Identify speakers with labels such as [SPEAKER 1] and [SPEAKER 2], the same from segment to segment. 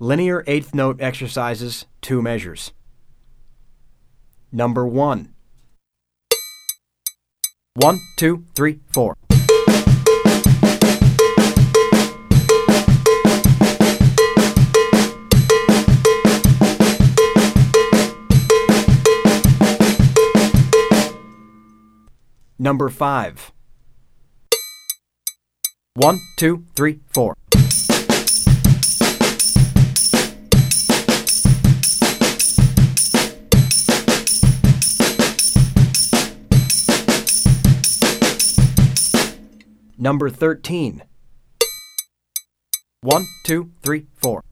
[SPEAKER 1] Linear eighth note exercises, two measures. Number one. One, two, three, four. Number five. One, two, three, four. Number 13. One, two, three, four.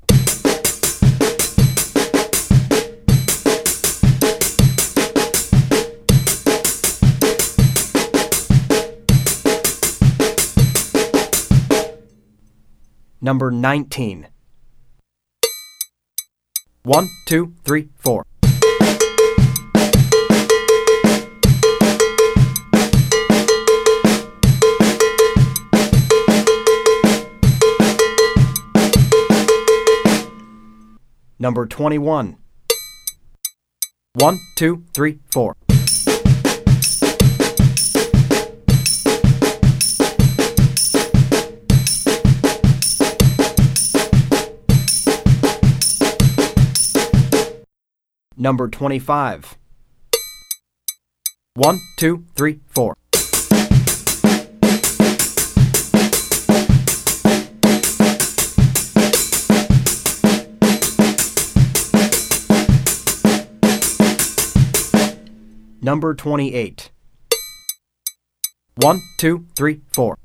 [SPEAKER 1] Number 19. One, two, three, four. Number 21. One, two, three, four. Number 25. One, two, three, four. Number 28. One, two, three, four.